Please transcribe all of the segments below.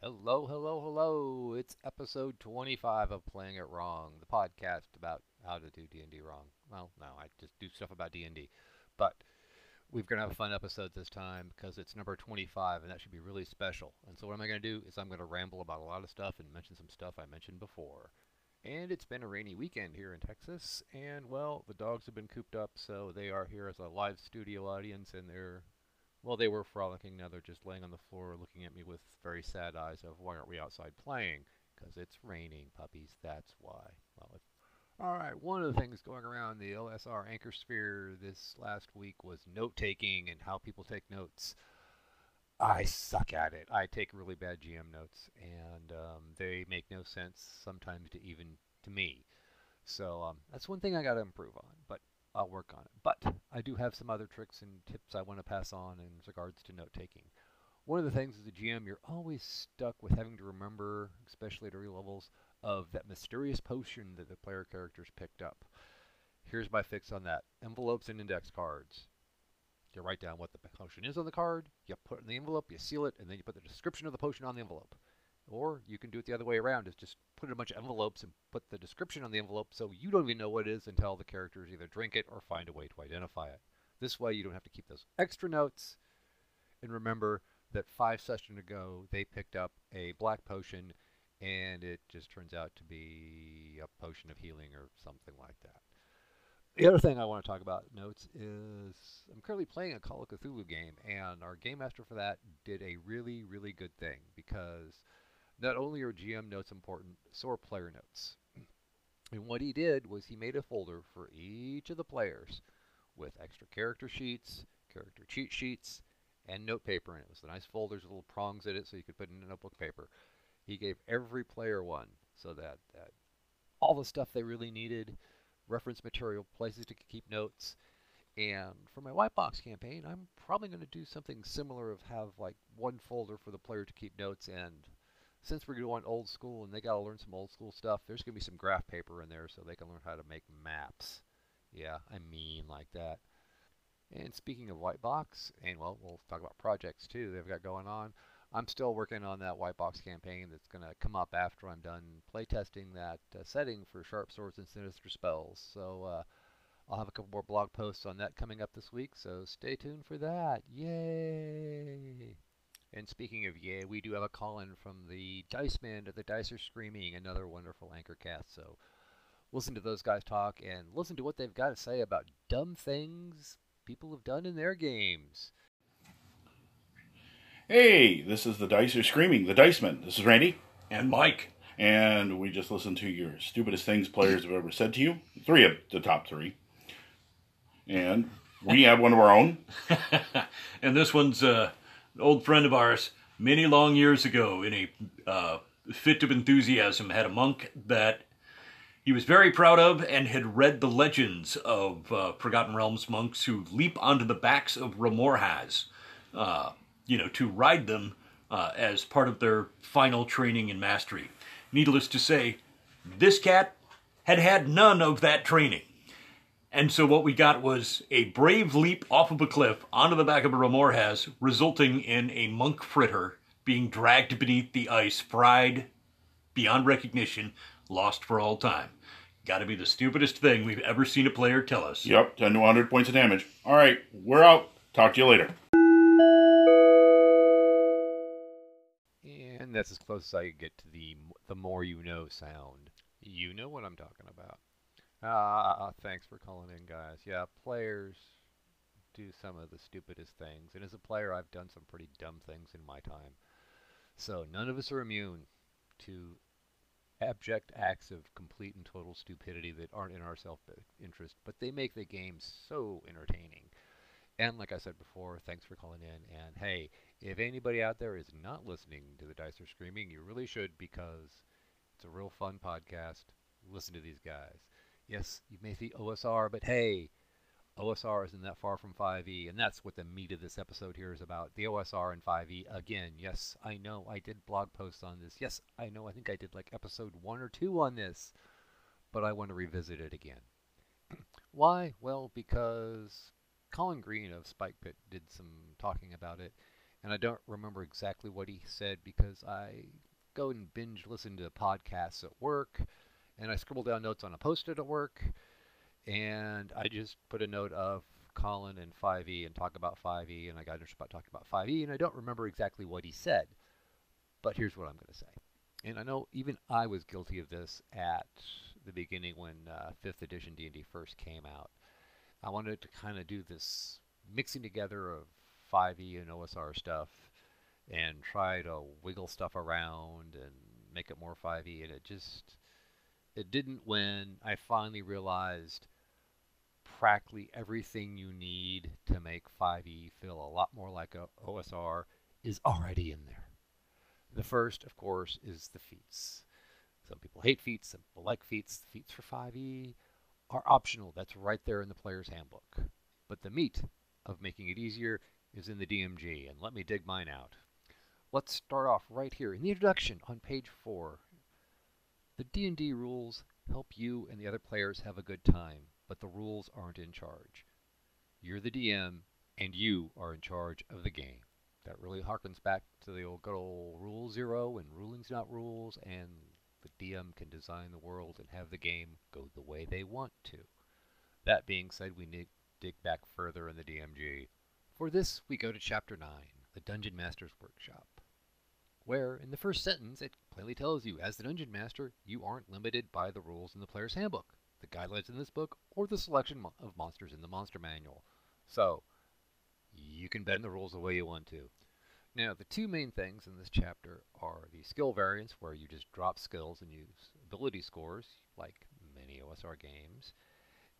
Hello, hello, hello. It's episode 25 of Playing It Wrong, the podcast about how to do D&D wrong. Well, no, I just do stuff about D&D. But we're going to have a fun episode this time because it's number 25 and that should be really special. And so what am I going to do is I'm going to ramble about a lot of stuff and mention some stuff I mentioned before. And it's been a rainy weekend here in Texas and well, the dogs have been cooped up so they are here as a live studio audience and they're well, they were frolicking. Now they're just laying on the floor looking at me with very sad eyes of why aren't we outside playing? Because it's raining, puppies. That's why. Well, if, all right. One of the things going around the OSR Anchor Sphere this last week was note taking and how people take notes. I suck at it. I take really bad GM notes, and um, they make no sense sometimes to even to me. So um, that's one thing I got to improve on. But I'll work on it. But I do have some other tricks and tips I want to pass on in regards to note taking. One of the things as a GM, you're always stuck with having to remember, especially at early levels, of that mysterious potion that the player characters picked up. Here's my fix on that envelopes and index cards. You write down what the potion is on the card, you put it in the envelope, you seal it, and then you put the description of the potion on the envelope. Or you can do it the other way around, is just put in a bunch of envelopes and put the description on the envelope so you don't even know what it is until the characters either drink it or find a way to identify it. This way you don't have to keep those extra notes. And remember that five sessions ago they picked up a black potion and it just turns out to be a potion of healing or something like that. The other thing I want to talk about notes is I'm currently playing a Call of Cthulhu game, and our game master for that did a really, really good thing because not only are GM notes important, so are player notes. And what he did was he made a folder for each of the players with extra character sheets, character cheat sheets, and note paper in it. It was a nice folders with little prongs in it so you could put in a notebook paper. He gave every player one so that, that all the stuff they really needed, reference material, places to keep notes. And for my white box campaign, I'm probably going to do something similar of have like one folder for the player to keep notes and since we're going old school and they got to learn some old school stuff, there's going to be some graph paper in there so they can learn how to make maps. Yeah, I mean like that. And speaking of white box, and well, we'll talk about projects too they've got going on. I'm still working on that white box campaign that's going to come up after I'm done playtesting that uh, setting for sharp swords and sinister spells. So uh, I'll have a couple more blog posts on that coming up this week, so stay tuned for that. Yay! And speaking of yay, we do have a call in from the Dice Man to the Dice Screaming, another wonderful anchor cast. So listen to those guys talk and listen to what they've got to say about dumb things people have done in their games. Hey, this is the Dice Are Screaming, the Diceman. This is Randy. And Mike. And we just listened to your stupidest things players have ever said to you. Three of the top three. And we have one of our own. and this one's uh, an old friend of ours, many long years ago, in a uh, fit of enthusiasm, had a monk that he was very proud of and had read the legends of uh, Forgotten Realms monks who leap onto the backs of Remorhaz, uh, you know, to ride them uh, as part of their final training and mastery. Needless to say, this cat had had none of that training. And so what we got was a brave leap off of a cliff onto the back of a Remorhaz, resulting in a monk fritter being dragged beneath the ice, fried beyond recognition, lost for all time. Got to be the stupidest thing we've ever seen a player tell us. Yep, 10 to 100 points of damage. All right, we're out. Talk to you later. And that's as close as I could get to the the more you know sound. You know what I'm talking about. Ah, thanks for calling in, guys. Yeah, players do some of the stupidest things, and as a player, I've done some pretty dumb things in my time. So none of us are immune to abject acts of complete and total stupidity that aren't in our self-interest, but they make the game so entertaining. And like I said before, thanks for calling in. And hey, if anybody out there is not listening to the Dice Are Screaming, you really should because it's a real fun podcast. Listen to these guys. Yes, you may see OSR, but hey, OSR isn't that far from 5e, and that's what the meat of this episode here is about. The OSR and 5e. Again, yes, I know I did blog posts on this. Yes, I know I think I did like episode 1 or 2 on this, but I want to revisit it again. Why? Well, because Colin Green of Spike Pit did some talking about it, and I don't remember exactly what he said because I go and binge listen to podcasts at work, and I scribble down notes on a post-it at work, and I just put a note of Colin and 5e and talk about 5e, and I got interested about talking about 5e, and I don't remember exactly what he said, but here's what I'm going to say. And I know even I was guilty of this at the beginning when uh, 5th edition D&D first came out. I wanted to kind of do this mixing together of 5e and OSR stuff and try to wiggle stuff around and make it more 5e and it just it didn't when I finally realized practically everything you need to make 5e feel a lot more like a OSR is already in there. The first, of course, is the feats. Some people hate feats, some people like feats. The feats for 5e are optional. That's right there in the player's handbook. But the meat of making it easier is in the DMG, and let me dig mine out. Let's start off right here in the introduction on page 4. The D&D rules help you and the other players have a good time, but the rules aren't in charge. You're the DM, and you are in charge of the game. That really harkens back to the old good old rule zero and rulings not rules, and the DM can design the world and have the game go the way they want to. That being said, we need dig back further in the DMG. For this, we go to Chapter 9, the Dungeon Master's Workshop, where, in the first sentence, it plainly tells you, as the Dungeon Master, you aren't limited by the rules in the player's handbook, the guidelines in this book, or the selection of monsters in the monster manual. So, you can bend the rules the way you want to. Now, the two main things in this chapter are the skill variants, where you just drop skills and use ability scores, like many OSR games,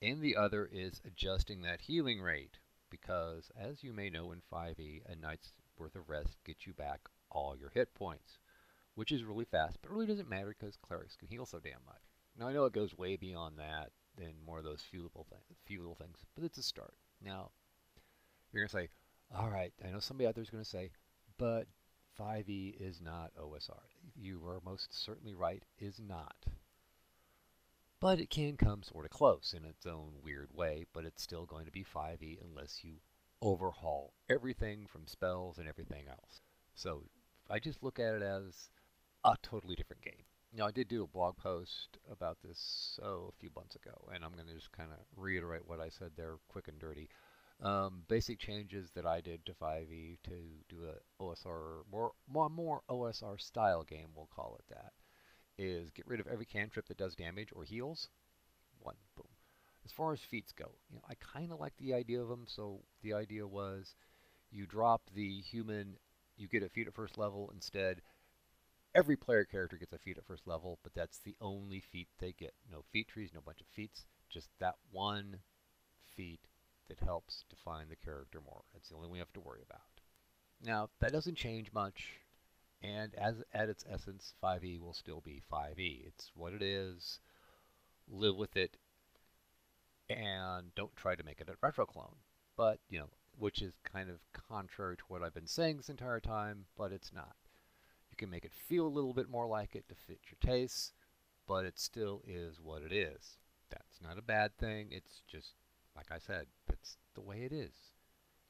and the other is adjusting that healing rate, because as you may know in 5e, a night's worth of rest gets you back all your hit points, which is really fast, but really doesn't matter because clerics can heal so damn much. Now, I know it goes way beyond that than more of those few little things, but it's a start. Now, you're going to say, all right, I know somebody out there is going to say, but 5e is not OSR. You are most certainly right, is not. But it can come sort of close in its own weird way, but it's still going to be 5e unless you overhaul everything from spells and everything else. So I just look at it as a totally different game. Now, I did do a blog post about this oh, a few months ago, and I'm going to just kind of reiterate what I said there quick and dirty. Um, basic changes that I did to 5e to do a OSR more, more more OSR style game, we'll call it that, is get rid of every cantrip that does damage or heals. One, boom. As far as feats go, you know, I kind of like the idea of them. So the idea was, you drop the human, you get a feat at first level instead. Every player character gets a feat at first level, but that's the only feat they get. No feat trees, no bunch of feats, just that one feat that helps define the character more. That's the only we have to worry about. Now, that doesn't change much, and as at its essence, 5e will still be 5e. It's what it is. Live with it, and don't try to make it a retro clone. But, you know, which is kind of contrary to what I've been saying this entire time, but it's not. You can make it feel a little bit more like it to fit your tastes, but it still is what it is. That's not a bad thing, it's just like I said, that's the way it is.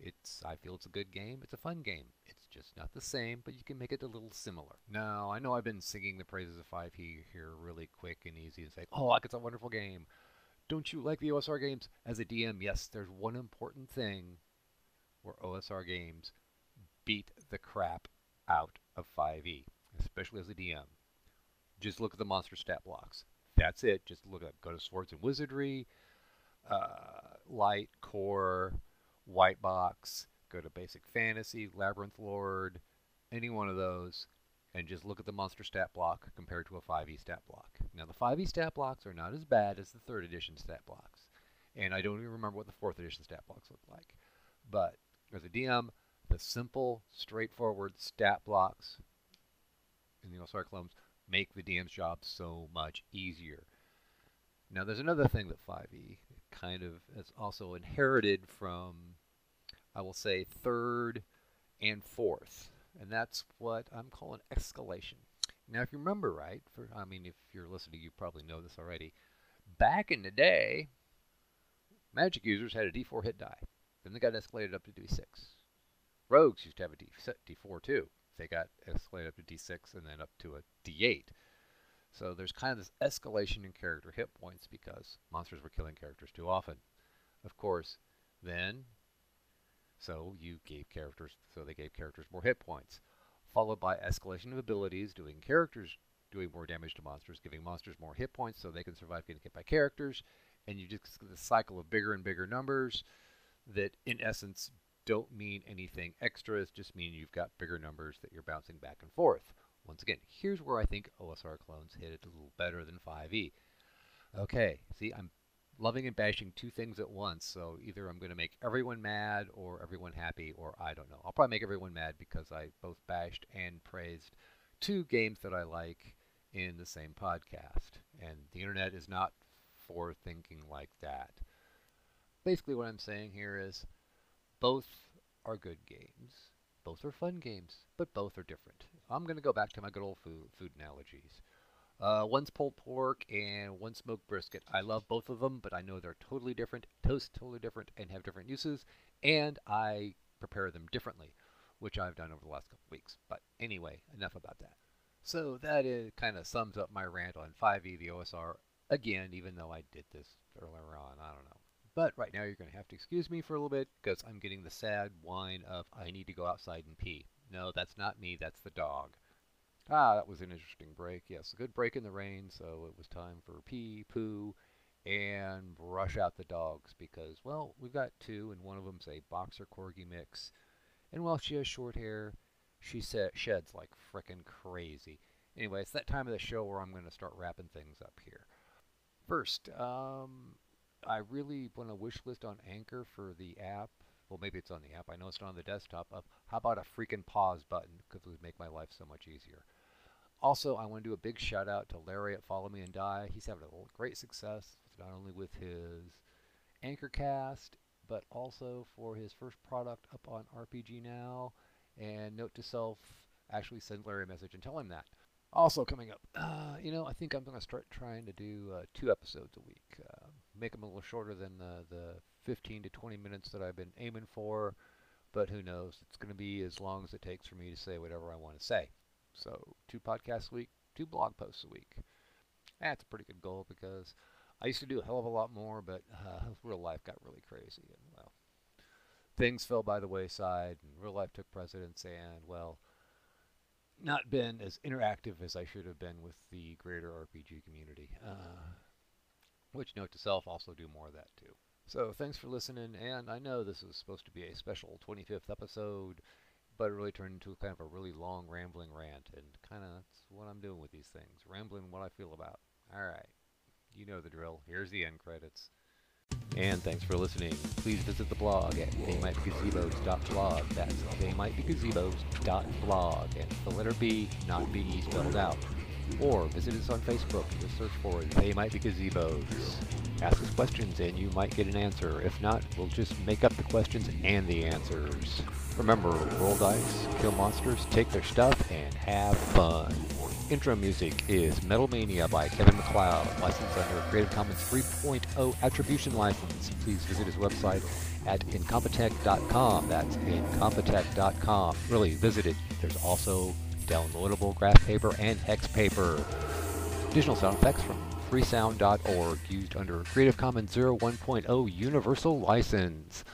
It's I feel it's a good game. It's a fun game. It's just not the same, but you can make it a little similar. Now, I know I've been singing the praises of 5e here really quick and easy and say, "Oh, like it's a wonderful game." Don't you like the OSR games? As a DM, yes, there's one important thing where OSR games beat the crap out of 5e, especially as a DM. Just look at the monster stat blocks. That's it. Just look at go to Swords and Wizardry, uh, light, core, white box, go to basic fantasy, labyrinth lord, any one of those, and just look at the monster stat block compared to a 5e stat block. Now the 5e stat blocks are not as bad as the third edition stat blocks, and I don't even remember what the fourth edition stat blocks look like. But as a DM, the simple, straightforward stat blocks in the OSR clones make the DM's job so much easier. Now, there's another thing that 5e kind of has also inherited from, I will say, third and fourth, and that's what I'm calling escalation. Now, if you remember right, for I mean, if you're listening, you probably know this already. Back in the day, magic users had a D4 hit die. Then they got escalated up to D6. Rogues used to have a d4 too. They got escalated up to D6 and then up to a D8. So there's kind of this escalation in character hit points because monsters were killing characters too often. Of course, then, so you gave characters, so they gave characters more hit points, followed by escalation of abilities, doing characters doing more damage to monsters, giving monsters more hit points so they can survive getting hit by characters, and you just get the cycle of bigger and bigger numbers that, in essence, don't mean anything extra. It just mean you've got bigger numbers that you're bouncing back and forth. Once again, here's where I think OSR clones hit it a little better than 5e. Okay, see, I'm loving and bashing two things at once, so either I'm going to make everyone mad or everyone happy, or I don't know. I'll probably make everyone mad because I both bashed and praised two games that I like in the same podcast. And the internet is not for thinking like that. Basically, what I'm saying here is both are good games. Both are fun games, but both are different. I'm going to go back to my good old food, food analogies. Uh, one's pulled pork and one smoked brisket. I love both of them, but I know they're totally different, toast totally different, and have different uses, and I prepare them differently, which I've done over the last couple weeks. But anyway, enough about that. So that kind of sums up my rant on 5e, the OSR, again, even though I did this earlier on. I don't know. But right now you're going to have to excuse me for a little bit because I'm getting the sad whine of I need to go outside and pee. No, that's not me, that's the dog. Ah, that was an interesting break. Yes, a good break in the rain, so it was time for pee, poo, and brush out the dogs because, well, we've got two, and one of them's a boxer corgi mix. And while she has short hair, she sheds like frickin' crazy. Anyway, it's that time of the show where I'm going to start wrapping things up here. First, um, I really want a wish list on Anchor for the app. Well, maybe it's on the app. I know it's not on the desktop. Of how about a freaking pause button? Because it would make my life so much easier. Also, I want to do a big shout out to Larry at Follow Me and Die. He's having a great success, not only with his Anchorcast, but also for his first product up on RPG Now. And note to self, actually send Larry a message and tell him that. Also coming up, uh, you know, I think I'm going to start trying to do uh, two episodes a week. Uh, make them a little shorter than the, the 15 to 20 minutes that I've been aiming for, but who knows? It's going to be as long as it takes for me to say whatever I want to say. So, two podcasts a week, two blog posts a week. That's a pretty good goal because I used to do a hell of a lot more, but uh, real life got really crazy, and well, things fell by the wayside, and real life took precedence, and well, not been as interactive as I should have been with the greater RPG community. Uh, which, note to self, also do more of that too. So thanks for listening, and I know this was supposed to be a special 25th episode, but it really turned into kind of a really long rambling rant, and kind of that's what I'm doing with these things, rambling what I feel about. All right, you know the drill. Here's the end credits. And thanks for listening. Please visit the blog at theymightbegazebos.blog. That's theymightbegazebos.blog. And the letter B, not B spelled out. Or visit us on Facebook. Just search for They Might Be Gazebos. Ask us questions and you might get an answer. If not, we'll just make up the questions and the answers. Remember, roll dice, kill monsters, take their stuff, and have fun. Intro music is Metal Mania by Kevin MacLeod, licensed under Creative Commons 3.0 Attribution License. Please visit his website at incompetech.com. That's incompetech.com. Really, visit it. There's also downloadable graph paper and hex paper. Additional sound effects from freesound.org used under Creative Commons 01.0 Universal License.